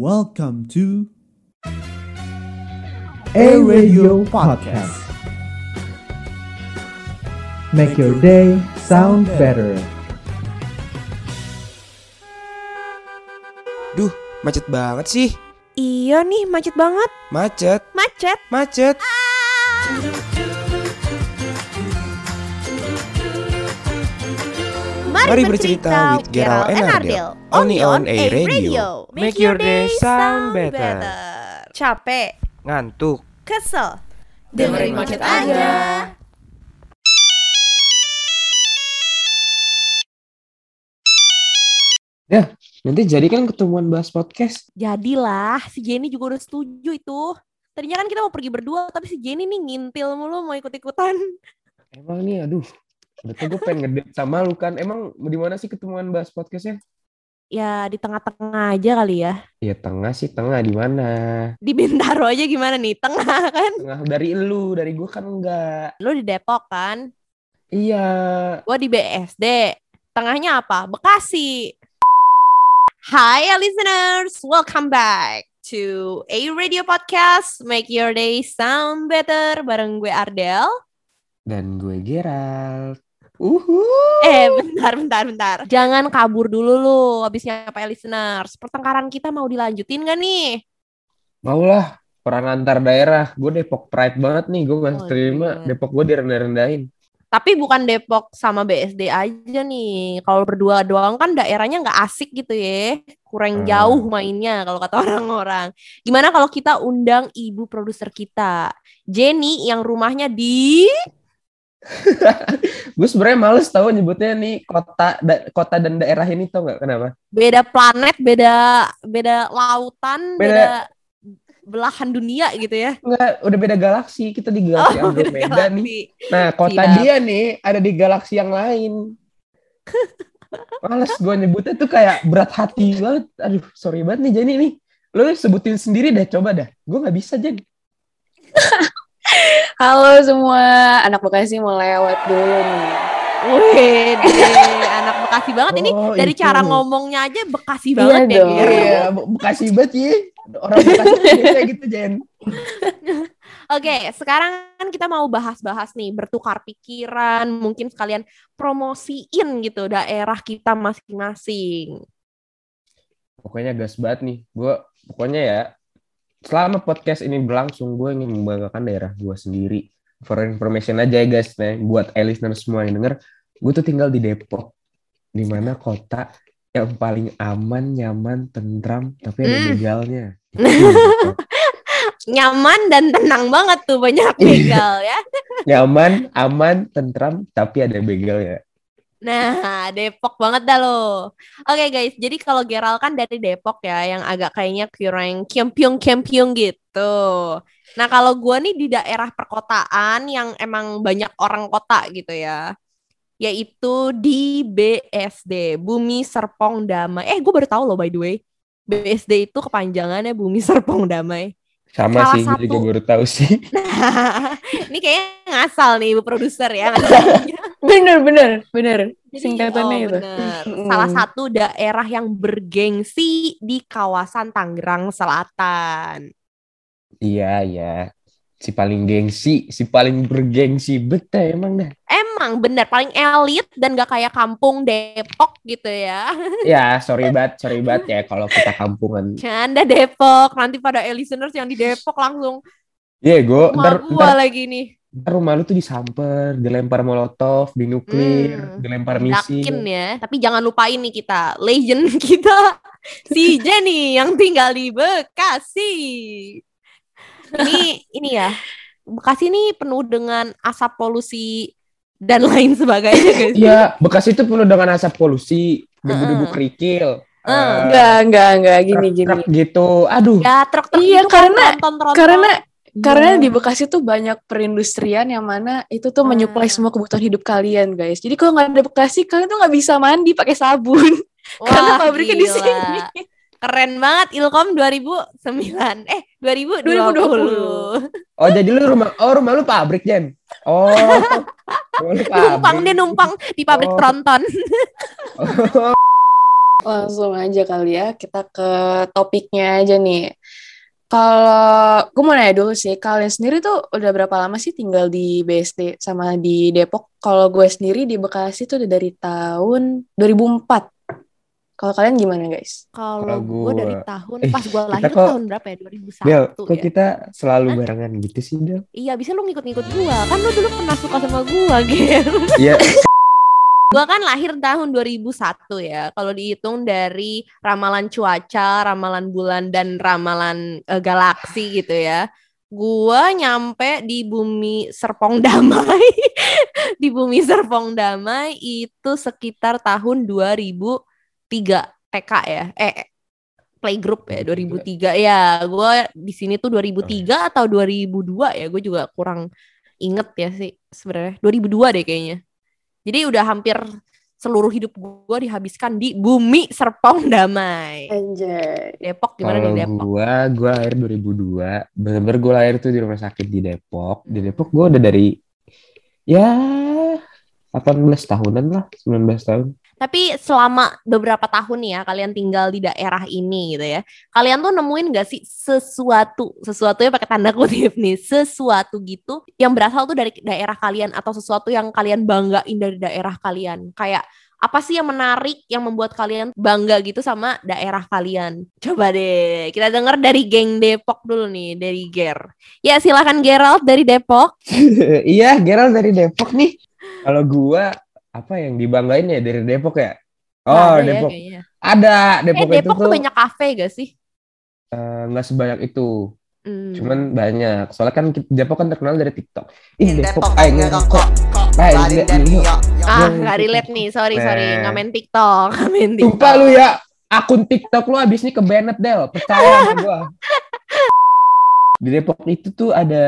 Welcome to A Radio Podcast. Make your day sound better. Duh, macet banget sih. Iya nih, macet banget. Macet, Macet. macet. Mari bercerita with Gerald and Ardel. Only on A Radio. Make your day sound better. Capek, Ngantuk. kesel, dengerin macet aja. Nanti jadi kan ketemuan bahas podcast. Jadilah, si Jenny juga udah setuju itu. Tadinya kan kita mau pergi berdua, tapi si Jenny nih ngintil mulu mau ikut-ikutan. Emang nih, aduh. Betul gue pengen ngedate sama lu kan. Emang di mana sih ketemuan bahas podcastnya? Ya di tengah-tengah aja kali ya. Ya tengah sih, tengah di mana? Di Bintaro aja gimana nih? Tengah kan? Tengah dari lu, dari gue kan enggak. Lu di Depok kan? Iya. Gua di BSD. Tengahnya apa? Bekasi. Hi listeners, welcome back to A Radio Podcast. Make your day sound better bareng gue Ardel. Dan gue Gerald. Uhu. Eh, bentar, bentar, bentar. Jangan kabur dulu lu abis nyapa listeners. Pertengkaran kita mau dilanjutin gak nih? Maulah perang antar daerah. Gue Depok pride banget nih. Gue gak Oh, terima iya. Depok gue direndah-rendahin. Tapi bukan Depok sama BSD aja nih. Kalau berdua doang kan daerahnya nggak asik gitu ya. Kurang Hmm. jauh mainnya kalau kata orang-orang. Gimana kalau kita undang ibu produser kita, Jenny yang rumahnya di gue sebenarnya males tahu nyebutnya nih kota da- kota dan daerah ini tau nggak kenapa? beda planet, beda beda lautan, beda, Beda. belahan dunia gitu ya. Enggak, udah beda galaksi. Kita di galaksi Oh, beda Andromeda nih. Nah, kota Siap. dia nih ada di galaksi yang lain. Males gue nyebutnya tuh kayak berat hati banget. Aduh, sorry banget nih Jenny nih. Lo sebutin sendiri deh, coba dah. Gue nggak bisa, Jen. Halo semua, anak Bekasi mau lewat dulu nih. Wih, anak Bekasi banget ini Oh, dari itu. cara ngomongnya aja Bekasi Iya banget ya. dong. Ger. Iya, Bekasi banget ya. Orang Bekasi biasanya gitu, Jen. Oke, sekarang kan kita mau bahas-bahas nih, bertukar pikiran, mungkin sekalian promosiin gitu daerah kita masing-masing. Pokoknya gas banget nih. Gue pokoknya ya selama podcast ini berlangsung gue ingin membanggakan daerah gue sendiri. For information aja ya guys, nih buat eh, listener semua yang denger, gue tuh tinggal di Depok, di mana kota yang paling aman, nyaman, tentram, tapi ada Hmm. begalnya. Nyaman dan tenang banget tuh banyak Iya. begal ya. nyaman, aman, tentram, tapi ada begalnya. Nah, Depok banget dah lo. Oke guys, jadi kalau Geral kan dari Depok ya, yang agak kayaknya kurang kempiung-kempiung gitu. Nah, kalau gua nih di daerah perkotaan yang emang banyak orang kota gitu ya. Yaitu di BSD, Bumi Serpong Damai. Eh, gue baru tahu loh by the way. BSD itu kepanjangannya Bumi Serpong Damai. Sama Salah sih, gue juga satu. baru tahu sih. ini kayaknya ngasal nih ibu produser ya. Bener, bener, bener. Jadi, Singkatannya oh, itu. bener. Mm. Salah satu daerah yang bergengsi di kawasan Tangerang Selatan. iya, iya. Si paling gengsi, si paling bergengsi. Betul emang dah. Emang bener paling elit dan gak kayak kampung Depok gitu ya. Ya, sorry banget, sorry banget ya kalau kita kampungan. Canda Depok. Nanti pada listeners yang di Depok langsung Iya, gue rumah ntar, ntar, lagi nih. ntar rumah lu tuh disamper, dilempar molotov, dinuklir, Hmm, dilempar Yakin misil. ya. Tapi jangan lupain nih kita legend kita si Jenny yang tinggal di Bekasi. Ini ini ya. Bekasi ini penuh dengan asap polusi dan lain sebagainya guys. Iya, Bekasi itu penuh dengan asap polusi, debu-debu kerikil. Heeh. eh, Enggak, enggak, enggak, gini, truk- gini. truk gitu. Aduh, Ya truk-truk Iya, itu kan karena- tronton-tronton. Karena karena Iya. di Bekasi tuh banyak perindustrian yang mana itu tuh Ah. menyuplai semua kebutuhan hidup kalian, guys. Jadi kalau nggak ada Bekasi, kalian tuh nggak bisa mandi pakai sabun. karena Wah, pabriknya di sini. Keren banget Ilkom 2009. Eh, 2020. 2020. oh jadi lu rumah, oh rumah lu pabrik Jen. Oh, numpang dia numpang di pabrik Oh. tronton. Langsung aja kali ya, kita ke topiknya aja nih. Kalau gue mau nanya dulu sih, kalian sendiri tuh udah berapa lama sih tinggal di BSD sama di Depok? Kalau gue sendiri di Bekasi tuh udah dari tahun 2004. Kalau kalian gimana guys? Kalau gue gua- dari tahun Eh, pas gue lahir kok- tahun berapa ya? 2001 Del, kok ya. kita selalu Hah? barengan gitu sih, Del? Iya, bisa lu ngikut-ngikut gua. Kan lu dulu pernah suka sama gua, Ger. Iya, Gua kan lahir tahun 2001 ya. Kalau dihitung dari ramalan cuaca, ramalan bulan dan ramalan eh, galaksi gitu ya. Gua nyampe di bumi Serpong Damai. di bumi Serpong Damai itu sekitar tahun 2003 TK ya. Eh playgroup ya 2003 ya. Gua di sini tuh 2003 atau 2002 ya. Gue juga kurang inget ya sih sebenarnya. 2002 deh kayaknya. Jadi udah hampir seluruh hidup gue dihabiskan di bumi Serpong Damai. Anjay. Depok gimana kalau di Depok? gua, gua lahir 2002. Bener-bener gua lahir tuh di rumah sakit di Depok. Di Depok gua udah dari ya 18 tahunan lah, 19 tahun. Tapi selama beberapa tahun nih ya kalian tinggal di daerah ini gitu ya. Kalian tuh nemuin gak sih sesuatu, sesuatunya pakai tanda kutip nih, sesuatu gitu yang berasal tuh dari daerah kalian atau sesuatu yang kalian banggain dari daerah kalian. Kayak apa sih yang menarik yang membuat kalian bangga gitu sama daerah kalian? Coba deh, kita denger dari geng Depok dulu nih, dari Ger. Ya silakan Gerald dari Depok. iya, Gerald dari Depok nih. Kalau gua apa yang dibanggain ya dari Depok ya? Oh, Ada ya Depok. kayaknya. Ada, Eh Depok, itu Depok tuh tuh banyak kafe gak sih? eh, nggak sebanyak itu. Hmm. Cuman banyak. Soalnya kan Depok kan terkenal dari TikTok. Ih, Depok Depok yuk. iya. Ah, nggak relate nih. Sorry, sorry. Nah. Nggak main TikTok. Nggak main TikTok. Sumpah lu ya, akun TikTok lu abis ini ke Bennett Del, percaya sama gua. Di Depok itu tuh ada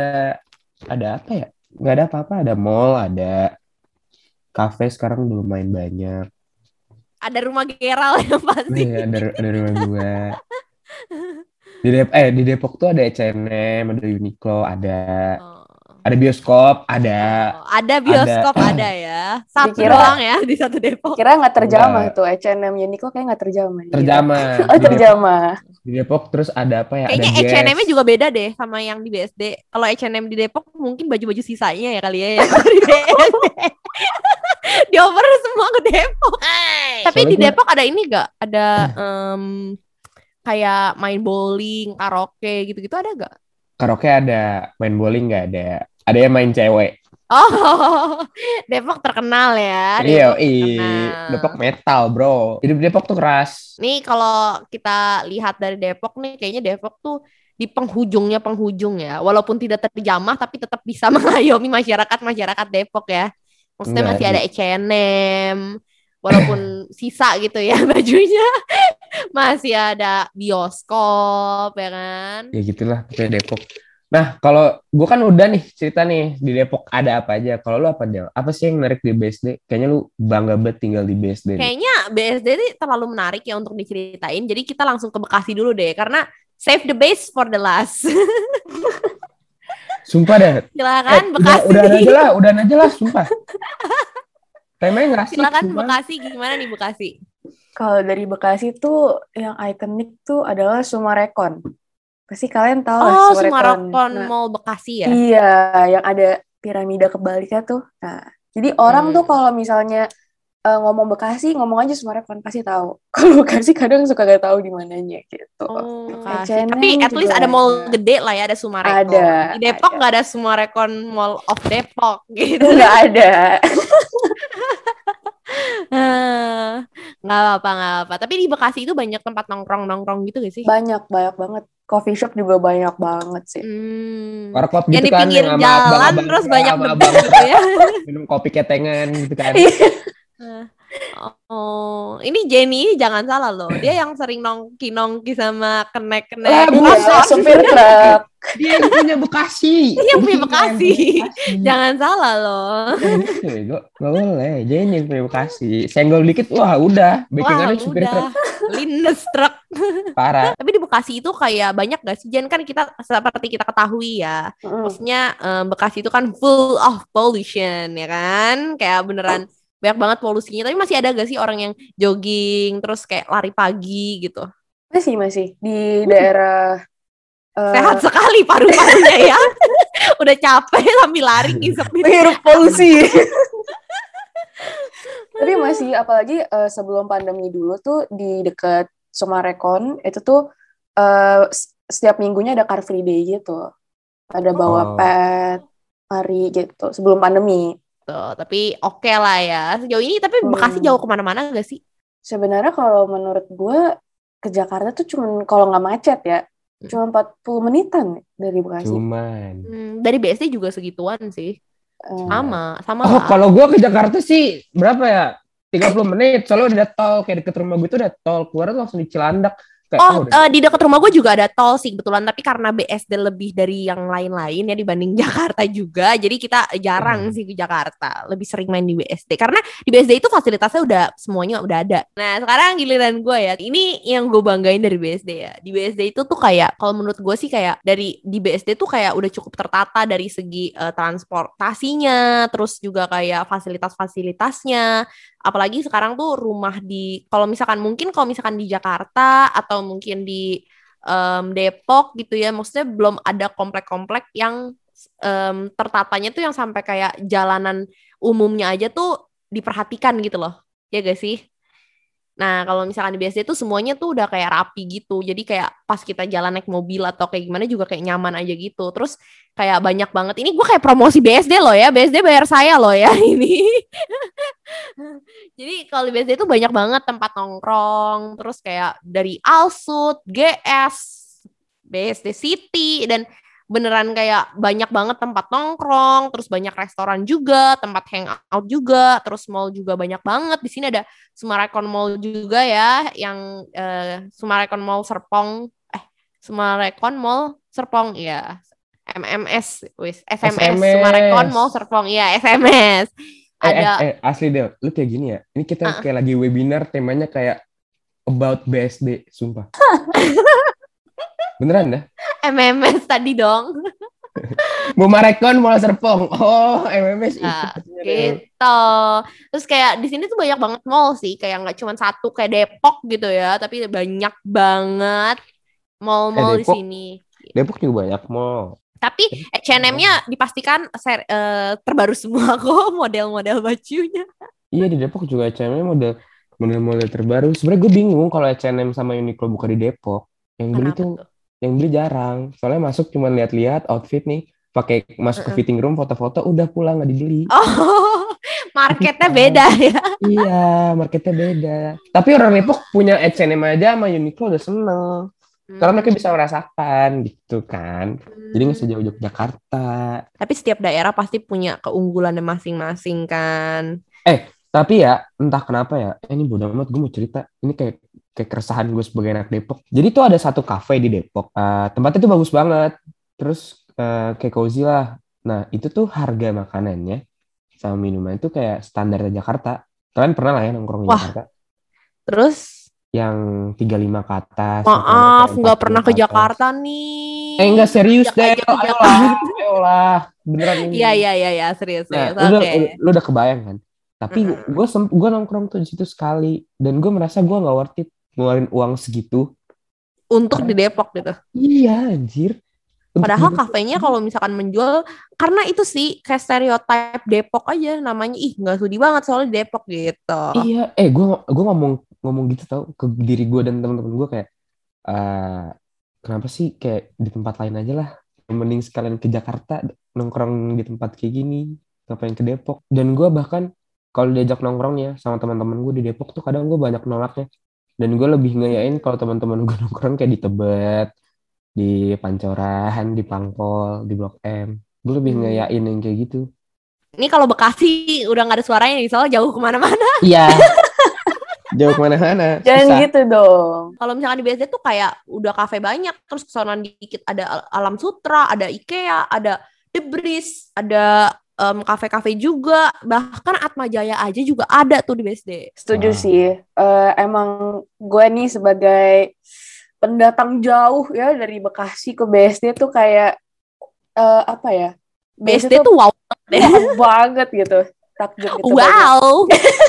ada apa ya? Nggak ada apa-apa, ada mall, ada kafe sekarang udah lumayan banyak. Ada rumah Geral yang pasti. Nih, ada ada rumah gua. Di Depok, eh di Depok tuh ada H&M, ada Uniqlo, ada Oh. ada bioskop, ada Oh, ada bioskop ada, ya. Satu Dikira- doang ya di satu Depok. Kira nggak terjamah tuh H&M Uniqlo kayak nggak terjamah. terjamah. Oh Di terjamah. di Depok terus ada apa ya? Kayaknya ada Guess. H&M-nya juga beda deh sama yang di BSD. Kalau H&M di Depok mungkin baju-baju sisanya ya kali ya yang dari BSD. Dioper semua ke Depok. Tapi Soalnya di Depok ada ini gak? Ada em, kayak main bowling, karaoke gitu-gitu ada gak? Karaoke ada, main bowling nggak ada. Ada yang main cewek. Oh, Depok terkenal ya. Iya, Depok metal, bro. Hidup di Depok tuh keras. Nih kalau kita lihat dari Depok nih, kayaknya Depok tuh di penghujungnya penghujung ya. Walaupun tidak terjamah, tapi tetap bisa mengayomi masyarakat masyarakat Depok ya. Maksudnya Enggak, masih ada H&M, walaupun sisa gitu ya bajunya. Masih ada bioskop ya kan. Ya gitulah, pokoknya Depok. Nah, kalau gue kan udah nih cerita nih di Depok ada apa aja. Kalau lu apa Del? Apa sih yang menarik di BSD? Kayaknya lu bangga banget tinggal di BSD. nih. Kayaknya BSD ini terlalu menarik ya untuk diceritain. Jadi kita langsung ke Bekasi dulu deh, karena save the base for the last. Sumpah dah. Silakan Eh, Bekasi. Udah, udah aja lah, udah aja lah, sumpah. Temanya nggak asik, Silakan sumpah. Bekasi gimana nih Bekasi? Kalau dari Bekasi tuh yang ikonik tuh adalah Sumarekon. Pasti kalian tahu lah Oh, Sumarekon. Sumarekon Nah, Mall Bekasi ya. Iya, yang ada piramida kebaliknya tuh. Nah, jadi orang Hmm. tuh kalau misalnya eh, ngomong Bekasi, ngomong aja Sumarekon pasti tahu. Kalau Bekasi kadang suka gak tahu di mananya gitu. Oh, Bekasi. Tapi at least ada mall ada. gede lah ya, ada Sumarekon. Ada, Di Depok ada. nggak ada Sumarekon Mall of Depok gitu. Nggak ada. Ah, Nggak apa-apa, nggak apa. Tapi di Bekasi itu banyak tempat nongkrong-nongkrong gitu gak sih? Banyak, banyak banget. Coffee shop juga banyak banget sih. Hmm. Warkop Yang gitu di kan, pinggir sama jalan abang-abang- terus ya, banyak abang-abang debat gitu ya. minum kopi ketengan gitu kan. Oh, ini Jenny jangan salah loh. Dia yang sering nongki-nongki sama kenek-kenek. bukan. Iya, supir truk. Dia yang punya Bekasi. Dia yang punya Bekasi. Jangan salah loh. Bego, gak boleh. Jangan yang punya Bekasi. Senggol dikit, wah udah. Backingannya supir udah. truk. Lindes truk. Parah. Tapi di Bekasi itu kayak banyak gak sih? Jen kan kita seperti kita ketahui ya. Mm. Maksudnya em, Bekasi itu kan full of pollution ya kan? Kayak beneran banyak banget polusinya. Tapi masih ada gak sih orang yang jogging terus kayak lari pagi gitu? Masih masih di daerah eh, Sehat sekali paru-parunya ya. Udah capek sambil lari ngisep menghirup polusi. Tapi masih apalagi eh, sebelum pandemi dulu tuh di dekat Sumarekon itu tuh s- setiap minggunya ada car free day gitu. Ada bawa Oh. pet, lari gitu sebelum pandemi. Tuh, tapi oke lah ya. Sejauh ini tapi Hmm. Bekasi jauh ke mana-mana gak sih? Sebenarnya kalau menurut gue ke Jakarta tuh cuman kalau nggak macet ya, cuma 40 menitan dari Bekasi. Cuman. Hmm, dari BSD juga segituan sih. Eh, Sama, sama Oh, kalau gua ke Jakarta sih berapa ya? 30 menit. Soalnya udah tol kayak deket rumah gue tuh ada tol. Keluar tuh langsung di Cilandak. Kayak, Oh, udah. eh, di dekat rumah gue juga ada tol sih kebetulan, tapi karena BSD lebih dari yang lain-lain ya dibanding Jakarta juga, jadi kita jarang Hmm. sih ke Jakarta, lebih sering main di BSD karena di BSD itu fasilitasnya udah semuanya udah ada. Nah sekarang giliran gue ya, ini yang gue banggain dari BSD ya. Di BSD itu tuh kayak, kalau menurut gue sih kayak dari di BSD tuh kayak udah cukup tertata dari segi eh, transportasinya, terus juga kayak fasilitas-fasilitasnya, apalagi sekarang tuh rumah di kalau misalkan mungkin kalau misalkan di Jakarta atau mungkin di em, Depok gitu ya maksudnya belum ada komplek-komplek yang em, tertatanya tuh yang sampai kayak jalanan umumnya aja tuh diperhatikan gitu loh. Ya gak sih Nah, kalau misalkan di BSD tuh semuanya tuh udah kayak rapi gitu. Jadi kayak pas kita jalan naik mobil atau kayak gimana juga kayak nyaman aja gitu. Terus kayak banyak banget. Ini gue kayak promosi BSD loh ya. BSD bayar saya loh ya ini. Jadi kalau di BSD itu banyak banget tempat nongkrong. Terus kayak dari Alsut, GS, BSD City, dan beneran kayak banyak banget tempat nongkrong, terus banyak restoran juga, tempat hangout juga, terus mall juga banyak banget. Di sini ada Sumarekon Mall juga ya, yang eh, Sumarekon Mall Serpong, eh Sumarekon Mall Serpong ya, MMS, wis SMS, SMS. Sumarekon Mall Serpong, ya SMS. Eh, Ada eh, eh, asli deh, lu kayak gini ya. Ini kita Ah. kayak lagi webinar temanya kayak about BSD, sumpah. Beneran dah. MMS tadi dong. Mau Marekon, mau Serpong. Oh, MMS itu. Nah, katanya. gitu. Terus kayak di sini tuh banyak banget mall sih, kayak nggak cuma satu kayak Depok gitu ya, tapi banyak banget mall-mall di Depok. sini. Depok juga banyak mall. Tapi H&M-nya dipastikan ser- eh, terbaru semua kok model-model bajunya. Iya di Depok juga H&M model model-model terbaru. Sebenarnya gue bingung kalau H&M sama Uniqlo buka di Depok. Yang beli tuh? Yang beli jarang. Soalnya masuk cuma lihat-lihat outfit nih, pakai masuk ke fitting room foto-foto udah pulang nggak dibeli. Oh, marketnya beda ya. iya, marketnya beda. Tapi orang Depok punya H&M aja sama Uniqlo udah seneng. Karena mereka bisa merasakan gitu kan. Jadi nggak jauh-jauh ke Jakarta. Tapi setiap daerah pasti punya keunggulannya masing-masing kan. Tapi ya entah kenapa ya, eh, ini bodo amat gue mau cerita. Ini kayak kayak keresahan gue sebagai anak Depok. Jadi tuh ada satu cafe di Depok. Eh, tempatnya tuh bagus banget. Terus eh, kayak cozy lah. Nah itu tuh harga makanannya sama minuman itu kayak standar Jakarta. Kalian pernah lah ya nongkrong di Wah. Jakarta? Terus Yang 35 ke atas. maaf nggak 40 pernah ke. Jakarta nih. Eh enggak serius deh. Ayolah, ayolah. Beneran ini. Iya iya iya ya, serius Nah, serius. lu, udah, Oke. lu, lu udah kebayang kan? Tapi Mm-mm. gue gue nongkrong tuh di situ sekali dan gue merasa gue nggak worth it ngeluarin uang segitu. Untuk di Depok gitu. Iya, anjir. Untuk Padahal kafenya kalau misalkan menjual karena itu sih kayak stereotip Depok aja namanya ih nggak sudi banget soalnya di Depok gitu. Iya, eh gue gue ngomong ngomong gitu tau ke diri gue dan teman-teman gue kayak eh kenapa sih kayak di tempat lain aja lah. Mending sekalian ke Jakarta nongkrong di tempat kayak gini. Ngapain ke Depok? Dan gue bahkan kalau diajak nongkrongnya sama teman-teman gue di Depok tuh kadang gue banyak nolaknya. Dan gue lebih ngeyain kalau teman-teman gue nongkrong kayak di Tebet, di Pancoran, di Pangpol, di Blok M. Gue lebih Hmm. ngeyain yang kayak gitu. Ini kalau Bekasi udah nggak ada suaranya nih soalnya jauh ke mana-mana. Iya. Jauh ke mana-mana. Jangan susah. gitu dong. Kalau misalkan di BSD tuh kayak udah kafe banyak terus kesonan dikit ada Al- Alam Sutra, ada IKEA, ada The Breeze, ada em, kafe-kafe juga, bahkan Atma Jaya aja juga ada tuh di BSD. Setuju Ah. sih. Eh, emang gue nih sebagai pendatang jauh ya dari Bekasi ke BSD tuh kayak eh, apa ya? BSD tuh wow banget wow banget gitu. takjub gitu Wow.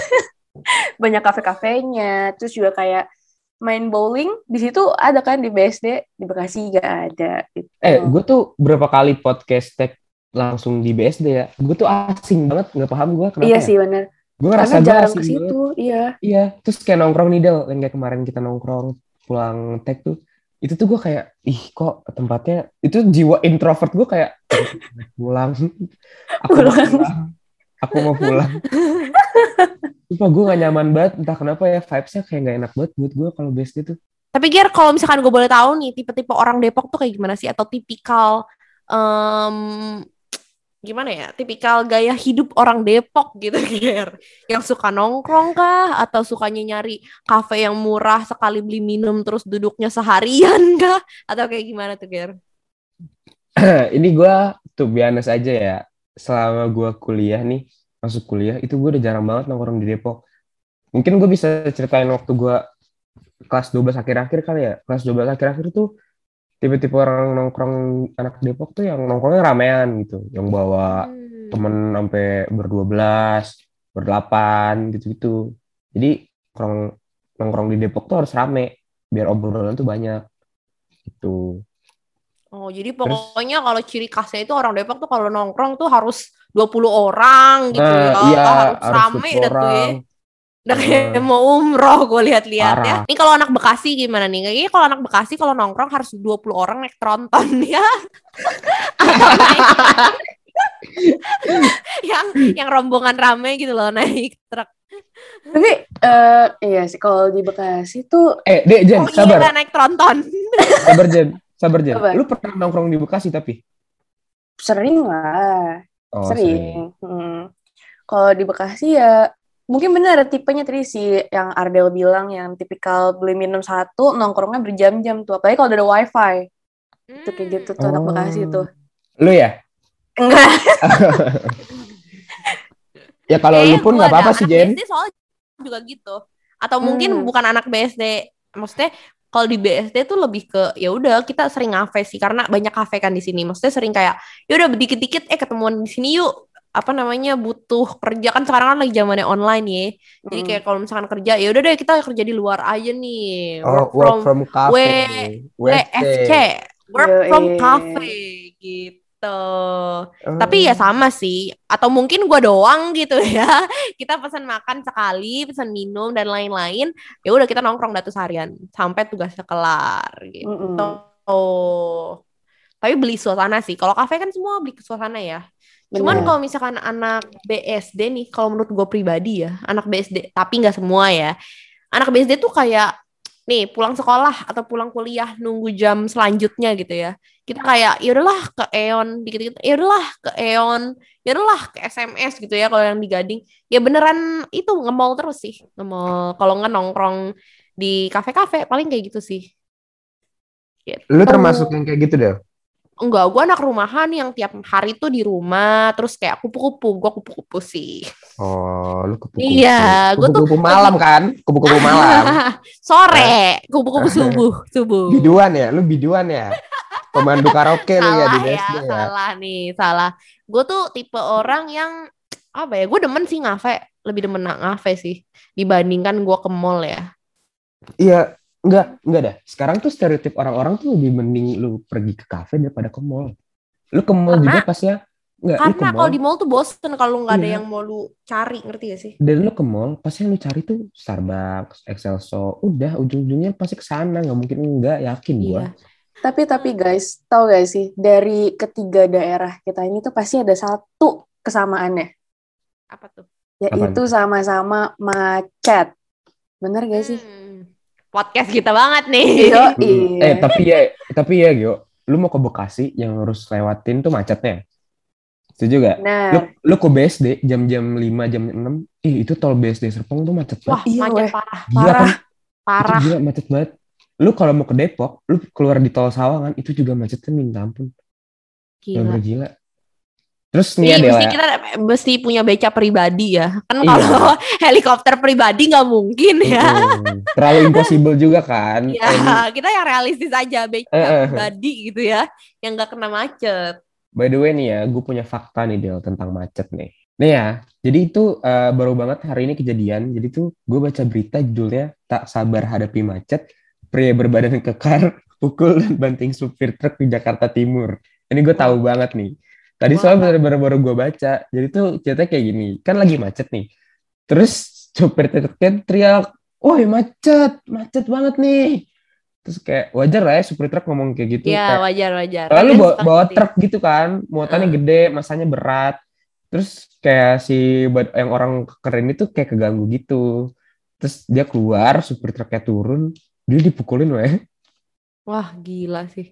banyak kafe-kafenya terus juga kayak main bowling di situ ada kan di BSD di Bekasi gak ada gitu. Eh, gue tuh berapa kali podcast tag langsung di BSD ya. Gue tuh asing banget, nggak paham gue kenapa iya ya. sih bener Gue ngerasa karena jarang ke situ iya Iya, terus kayak nongkrong nih Del, yang kayak kemarin kita nongkrong pulang tag tuh. Itu tuh gue kayak, ih kok tempatnya, itu jiwa introvert gue kayak, pulang, aku mau Pulang. pulang, aku mau pulang. Sumpah gue gak nyaman banget, entah kenapa ya, vibes-nya kayak gak enak banget buat gue kalau BSD tuh. Tapi Ger, kalau misalkan gue boleh tahu nih, tipe-tipe orang Depok tuh kayak gimana sih? Atau tipikal, em, gimana ya? Tipikal gaya hidup orang Depok gitu, Ger. Yang suka nongkrong kah? Atau sukanya nyari kafe yang murah sekali beli minum terus duduknya seharian kah? Atau kayak gimana tuh, Ger? Ini gue tuh biasa aja ya, selama gue kuliah nih, masuk kuliah, itu gue udah jarang banget nongkrong di Depok. Mungkin gue bisa ceritain waktu gue kelas 12 akhir-akhir kali ya. Kelas 12 akhir-akhir tuh tipe-tipe orang nongkrong anak Depok tuh yang nongkrongnya ramean gitu. Yang bawa Hmm. temen sampai berdua belas, berdelapan gitu-gitu. Jadi nongkrong, nongkrong di Depok tuh harus rame. Biar obrolan tuh banyak. Gitu. Oh, jadi pokoknya kalau ciri khasnya itu orang Depok tuh kalau nongkrong tuh harus 20 orang gitu Nah, ya. iya, harus harus rame dah tuh ya. Udah kayak mau umroh gue lihat-lihat ya. Ini kalau anak Bekasi gimana nih? Kayaknya kalau anak Bekasi kalau nongkrong harus 20 orang naik tronton ya. Atau naik yang yang rombongan rame gitu loh naik truk. tapi eh, iya sih kalau di Bekasi tuh Eh, Dek, Jen, Oh sabar. iya naik tronton. Sabar, Jen. Sabar, Jen. Apa? Lu pernah nongkrong di Bekasi tapi? sering lah Oh, sering. Hmm. Kalau di Bekasi ya mungkin benar tipenya tadi sih yang Ardel bilang yang tipikal beli minum satu nongkrongnya berjam-jam tuh apalagi kalau udah ada wifi itu kayak gitu tuh anak Oh. Bekasi tuh Lu ya? enggak Ya kalau lu Kayaknya pun nggak apa-apa sih, anak Jen. BSD soalnya juga gitu. Atau mungkin Hmm. bukan anak BSD. Maksudnya kalau di BSD tuh lebih ke ya udah kita sering ngafe sih karena banyak kafe kan di sini. Maksudnya sering kayak ya udah dikit-dikit eh ketemuan di sini yuk. Apa namanya butuh kerja kan sekarang kan lagi zamannya online ya. Jadi Mm. kayak kalau misalkan kerja ya udah deh kita kerja di luar aja nih. Oh, work from cafe. WFC. Work Yoi. from cafe gitu. Oh. Tapi ya sama sih. Atau mungkin gua doang gitu ya. Kita pesan makan sekali, pesan minum dan lain-lain. Ya udah kita nongkrong datu seharian sampai tugasnya kelar gitu. Mm-mm. Oh. Tapi beli suasana sih. Kalau kafe kan semua beli suasana ya. Cuman kalau misalkan anak BSD nih, kalau menurut gue pribadi ya, anak BSD, tapi nggak semua ya. Anak BSD tuh kayak nih pulang sekolah atau pulang kuliah nunggu jam selanjutnya gitu ya. Kita kayak ya udahlah ke Eon dikit-dikit, ya udahlah ke Eon, ya udahlah ke SMS gitu ya kalau yang di Gading. Ya beneran itu nge-mall terus sih, nge-mall. Kalau nggak nongkrong di kafe-kafe paling kayak gitu sih. Gitu. Lu termasuk yang kayak gitu deh. Enggak, gue anak rumahan yang tiap hari tuh di rumah, terus kayak kupu-kupu, gue kupu-kupu sih. Oh, lu kupu-kupu. Iya, gua tuh- kupu-kupu malam kan? Kupu-kupu malam. Sore, kupu-kupu subuh, subuh. biduan ya? Lu biduan ya? Pemandu karaoke lu ya di ya, ya? salah nih, salah. Gue tuh tipe orang yang apa ya? Gue demen sih ngafe, lebih demen ngafe sih dibandingkan gue ke mall ya. Iya, enggak, enggak dah. Sekarang tuh stereotip orang-orang tuh lebih mending lu pergi ke kafe daripada ke mall. Lu ke mall Karena- juga pas ya? Enggak, Karena mall. kalau di mall tuh bosen kalau nggak ada Iya. yang mau lu cari, ngerti gak sih? Dan lu ke mall, pasti yang lu cari tuh Starbucks, Excelso, udah ujung-ujungnya pasti ke sana, nggak mungkin enggak, yakin gua. Iya. Tapi tapi guys, tahu gak sih dari ketiga daerah kita ini tuh pasti ada satu kesamaannya, Apa tuh? yaitu sama-sama macet. Bener gak sih? Hmm, podcast kita banget nih. Iya, Hmm. iya. Eh, tapi ya, tapi ya, Gio, lu mau ke Bekasi yang harus lewatin tuh macetnya. Setuju gak? Lu, Benar. lu ke BSD jam-jam 5, jam 6, ih itu tol BSD Serpong tuh macet Wah, banget. Iya, macet parah, Gila parah. kan? parah. Itu gila macet banget. Lu kalau mau ke Depok, lu keluar di tol Sawangan, itu juga macetnya minta ampun. Gila. Bener gila. Terus nih Iya, ada mesti kita mesti punya beca pribadi ya. Kan Iya. kalau helikopter pribadi nggak mungkin ya. terlalu impossible juga kan. Ya, Eh, kita yang realistis aja beca Eh, eh. pribadi gitu ya, yang nggak kena macet. By the way nih ya, gue punya fakta nih Del tentang macet nih. Nih ya, jadi itu eh, baru banget hari ini kejadian. Jadi tuh gue baca berita judulnya tak sabar hadapi macet, pria berbadan kekar pukul dan banting supir truk di Jakarta Timur. Ini gue tahu banget nih. Tadi soalnya baru baru gue baca. Jadi tuh ceritanya kayak gini, kan lagi macet nih. Terus supir truknya teriak, "Woi macet, macet banget nih." Terus kayak wajar lah ya supir truk ngomong kayak gitu. Iya Kayak, wajar wajar. Lalu Lagian bawa, bawa truk gitu kan, muatannya Heeh. gede, masanya berat. Terus kayak si yang orang keren itu kayak keganggu gitu. Terus dia keluar, supir truknya turun, dia dipukulin weh. Wah gila sih.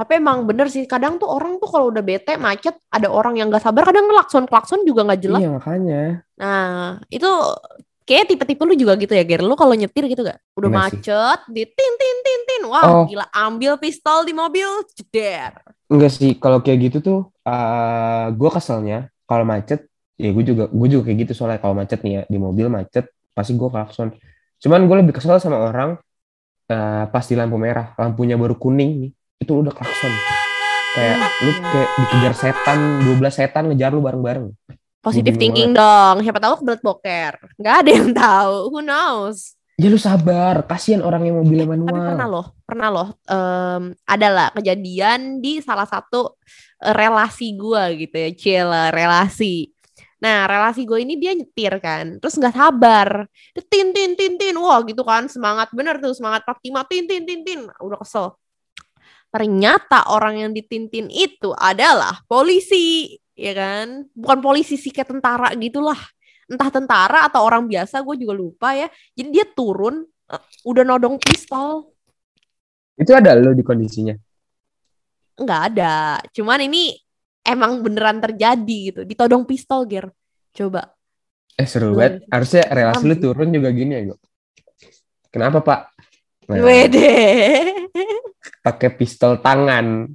Tapi emang bener sih, kadang tuh orang tuh kalau udah bete macet, ada orang yang gak sabar, kadang ngelakson klakson juga nggak jelas. Iya makanya. Nah itu kayak tipe-tipe lu juga gitu ya, Ger. Lu kalau nyetir gitu gak? Udah Enggak sih. macet, di tin tin tin tin, wah Oh. gila ambil pistol di mobil, jeder. Enggak sih, kalau kayak gitu tuh, eh gue keselnya kalau macet, ya gue juga gue juga kayak gitu soalnya kalau macet nih ya di mobil macet, pasti gue klakson. Cuman gue lebih kesel sama orang eh, pas di lampu merah, lampunya baru kuning nih, itu udah klakson. Kayak lu kayak dikejar setan, 12 setan ngejar lu bareng-bareng. Positive bingung thinking dong. Siapa tahu kebelet boker. Nggak ada yang tahu. Who knows? Ya lu sabar, kasihan orang yang mobilnya Tapi pernah manual. loh, pernah loh. em, ada lah kejadian di salah satu eh, relasi gua gitu ya, cila relasi. Nah, relasi gue ini dia nyetir kan, terus nggak sabar, tin tin tin tin, wah gitu kan, semangat bener tuh, semangat Paktima, tin tin tin tin, udah kesel. Ternyata orang yang ditintin itu adalah polisi, ya kan? Bukan polisi sih kayak tentara gitulah. Entah tentara atau orang biasa, gue juga lupa ya. Jadi dia turun, eh, udah nodong pistol. Itu ada lo di kondisinya. nggak ada. Cuman ini emang beneran terjadi gitu. Ditodong pistol, Ger. Coba. Eh seru banget. Harusnya relasi lu turun juga gini ya, Go. Kenapa, Pak? Nah, Wede. pakai pistol tangan.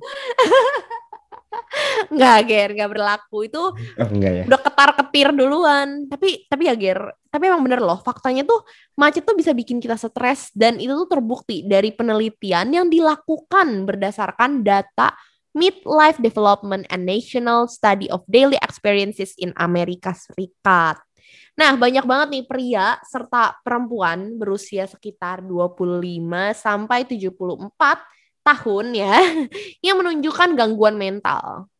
Nggak, Ger. Nggak berlaku. Itu Oh, enggak ya. udah ketar-ketir duluan. Tapi tapi ya, Ger. Tapi emang bener loh. Faktanya tuh macet tuh bisa bikin kita stres. Dan itu tuh terbukti dari penelitian yang dilakukan berdasarkan data Midlife Development and National Study of Daily Experiences in Amerika Serikat. Nah, banyak banget nih pria serta perempuan berusia sekitar 25 sampai 74 tahun ya yang menunjukkan gangguan mental.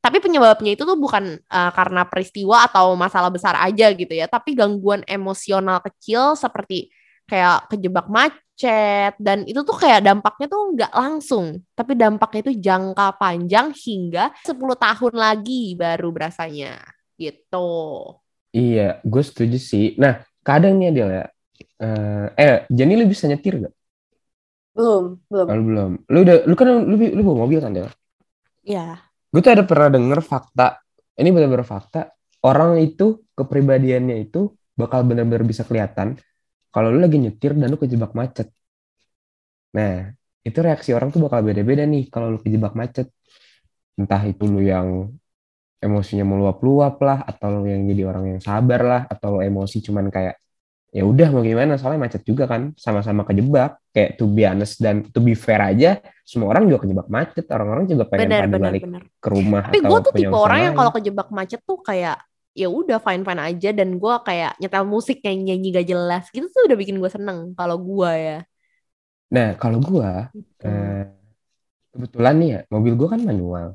Tapi penyebabnya itu tuh bukan uh, karena peristiwa atau masalah besar aja gitu ya, tapi gangguan emosional kecil seperti kayak kejebak macet dan itu tuh kayak dampaknya tuh nggak langsung, tapi dampaknya itu jangka panjang hingga 10 tahun lagi baru berasanya gitu. Iya, gue setuju sih. Nah, kadang nih Adel ya. Eh, eh, Jani lu bisa nyetir gak? Belum, belum. Kalau belum. Lu udah, lu kan lu, lu bawa mobil kan Del? Ya. Gue tuh ada pernah denger fakta. Ini benar-benar fakta. Orang itu kepribadiannya itu bakal benar-benar bisa kelihatan kalau lu lagi nyetir dan lu kejebak macet. Nah, itu reaksi orang tuh bakal beda-beda nih kalau lu kejebak macet. Entah itu lu yang emosinya meluap-luap lah, atau lu yang jadi orang yang sabar lah, atau lu emosi cuman kayak ya udah mau gimana? Soalnya macet juga kan sama-sama kejebak. Kayak to be honest dan to be fair aja semua orang juga kejebak macet. Orang-orang juga pengen Benar pada benar balik benar. ke rumah Tapi gue tuh tipe orang yang kalau kejebak macet tuh kayak ya udah fine fine aja. Dan gue kayak nyetel musik nyanyi nyanyi gak jelas. Gitu tuh udah bikin gue seneng kalau gue ya. nah kalau gua Gitu. eh, kebetulan nih ya mobil gua kan manual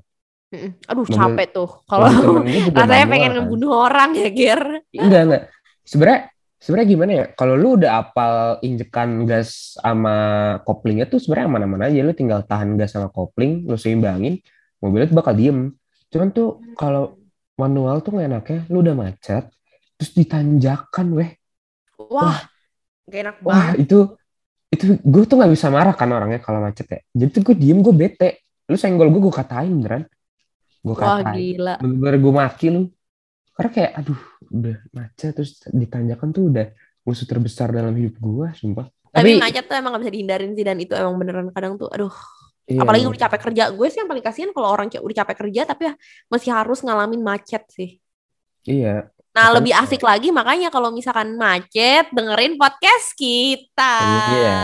Mm-mm. Aduh capek tuh. kalau rasanya pengen kan. ngebunuh orang ya Ger. enggak enggak. Sebenarnya sebenarnya gimana ya? Kalau lu udah apal injekan gas sama koplingnya tuh sebenarnya aman-aman aja. Lu tinggal tahan gas sama kopling lu seimbangin mobilnya tuh bakal diem. Cuman tuh kalau manual tuh nggak enaknya lu udah macet terus ditanjakan weh. Wah, gak enak wah banget. itu itu gue tuh nggak bisa marah kan orangnya kalau macet ya. Jadi tuh gue diem gue bete. Lu senggol gue gue katain beneran gue Wah katain gila. bener-bener gue maki lu karena kayak aduh udah macet terus ditanjakan tuh udah musuh terbesar dalam hidup gue sumpah Tapi macet tuh emang gak bisa dihindarin sih dan itu emang beneran kadang tuh aduh iya, apalagi udah capek kerja gue sih yang paling kasihan kalau orang udah capek kerja tapi ya masih harus ngalamin macet sih. iya Nah, Makanya- lebih asik lagi makanya kalau misalkan macet, dengerin podcast kita. Iya.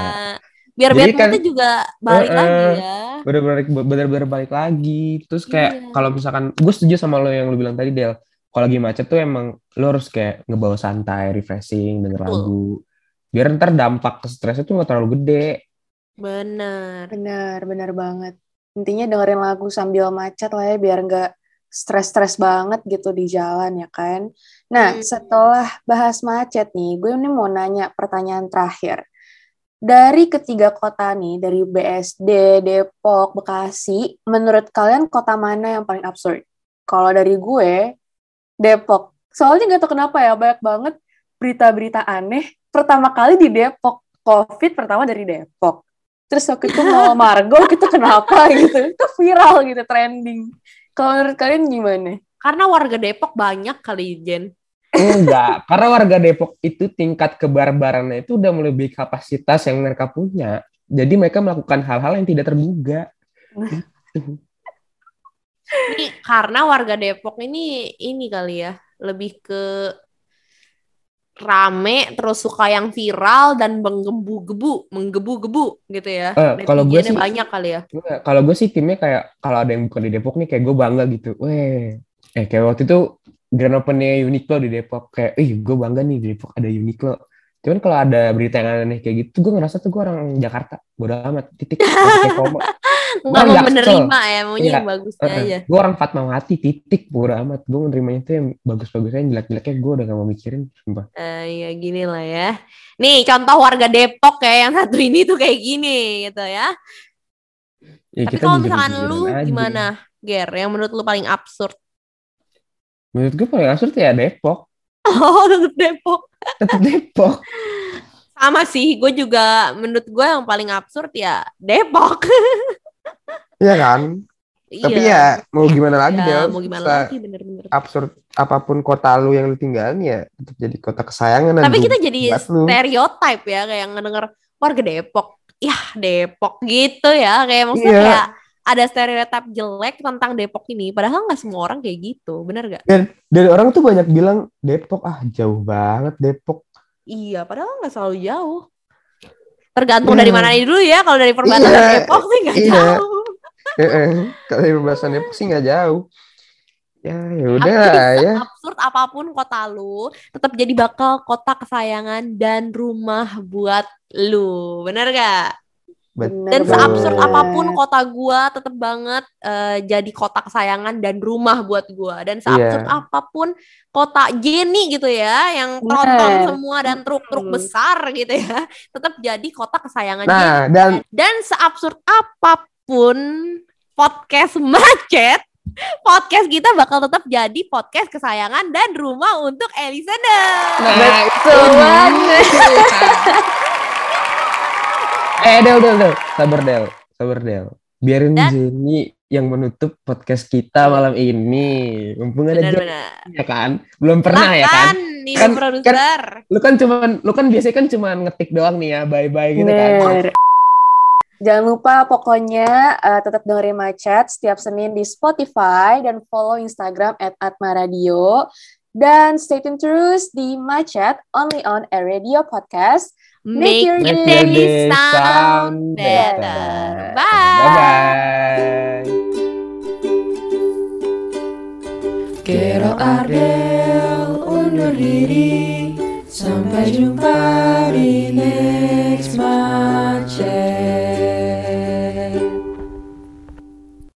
Biar Jadi bad kan- juga balik Eh, lagi ya. Bener-bener bener-bener balik lagi terus kayak Iya. kalau misalkan gue setuju sama lo yang lo bilang tadi Del kalau lagi macet tuh emang lo harus kayak ngebawa santai, refreshing, denger lagu. Biar ntar dampak ke stresnya tuh gak terlalu gede. Bener. Benar, benar banget. Intinya dengerin lagu sambil macet lah ya, biar nggak stres-stres banget gitu di jalan ya kan. Nah, Hmm. setelah bahas macet nih, gue ini mau nanya pertanyaan terakhir. Dari ketiga kota nih, dari BSD, Depok, Bekasi, menurut kalian kota mana yang paling absurd? Kalau dari gue, Depok. Soalnya nggak tahu kenapa ya, banyak banget berita-berita aneh. Pertama kali di Depok, COVID pertama dari Depok. Terus waktu itu mau Margo itu kenapa gitu. Itu viral gitu, trending. Kalau menurut kalian gimana? Karena warga Depok banyak kali, Jen. Enggak, karena warga Depok itu tingkat kebarbarannya itu udah melebihi kapasitas yang mereka punya. Jadi mereka melakukan hal-hal yang tidak terduga. Ini karena warga Depok ini ini kali ya, lebih ke rame terus suka yang viral dan menggebu-gebu, menggebu-gebu gitu ya. Eh, kalau gue sih- banyak kali ya. Kalau gue sih timnya kayak kalau ada yang bukan di Depok nih kayak gue bangga gitu. Weh, eh kayak waktu itu grand opennya Uniqlo di Depok kayak, ih gue bangga nih di Depok ada Uniqlo. Cuman kalau ada berita yang aneh kayak gitu, gue ngerasa tuh gue orang Jakarta. Bodo amat, titik. Koma. Gua mau menerima ya, maunya Iya. yang bagusnya aja. Gue orang Fatmawati, titik. Bodo amat. Gue menerimanya tuh yang bagus-bagusnya, yang jelek-jeleknya gue udah gak mau mikirin. Sumpah. Eh, ya gini lah ya. Nih contoh warga Depok ya yang satu ini tuh kayak gini gitu ya. Ya, Tapi kalau misalkan lu aja. gimana, Ger? Yang menurut lu paling absurd? Menurut gue paling absurd ya Depok. Oh, tetep Depok. Tetep Depok. Sama sih, gue juga menurut gue yang paling absurd ya Depok. Iya kan? Tapi ya mau gimana lagi ya, Del? mau gimana lagi bener-bener. absurd apa pun kota lu yang lu tinggalin ya tetap jadi kota kesayangan Tapi kita jadi stereotype ya kayak ngedenger warga Depok. Yah, Depok gitu ya. Kayak maksudnya Iya. kayak ada stereotip jelek tentang Depok ini. Padahal nggak semua orang kayak gitu. Bener gak? Dan orang tuh banyak bilang Depok ah jauh banget Depok. Iya, padahal nggak selalu jauh. Tergantung Iya. dari mana dulu ya. Kalau dari perbatasan Iya, Depok sih nggak iya. jauh. Heeh, Kalau dari pembahasan Depok sih nggak jauh. Ya ya udah Tapi lah ya. absurd apa pun kota lu, tetap jadi bakal kota kesayangan dan rumah buat lu. Bener gak? Betul. Dan seabsurd apa pun kota gua tetap banget eh, jadi kota kesayangan dan rumah buat gua. Dan seabsurd Iya. apa pun kota Jenny gitu ya, yang tronton semua dan truk-truk Hmm. besar gitu ya, tetap jadi kota kesayangan Jenny. Nah dan Dan seabsurd apa pun podcast macet, podcast kita bakal tetap jadi podcast kesayangan dan rumah untuk listener. nah Betul banget. Eh Del Del Del sabar Del sabar Del. Biarin Dan- Jenny yang menutup podcast kita malam ini. Mumpung ada Jenny ya kan. Belum pernah ya kan. nih Kan- produser. Lu kan cuman lu kan biasanya kan cuman ngetik doang nih ya bye bye gitu kan. Jangan lupa pokoknya eh, tetap dengerin Macet setiap Senin di Spotify dan follow Instagram at @maradio dan stay tune terus di Macet only on a radio podcast. Make your Make your day day sound better. better. Bye. Bye-bye. Kero Ardel undur diri Sampai jumpa di next macet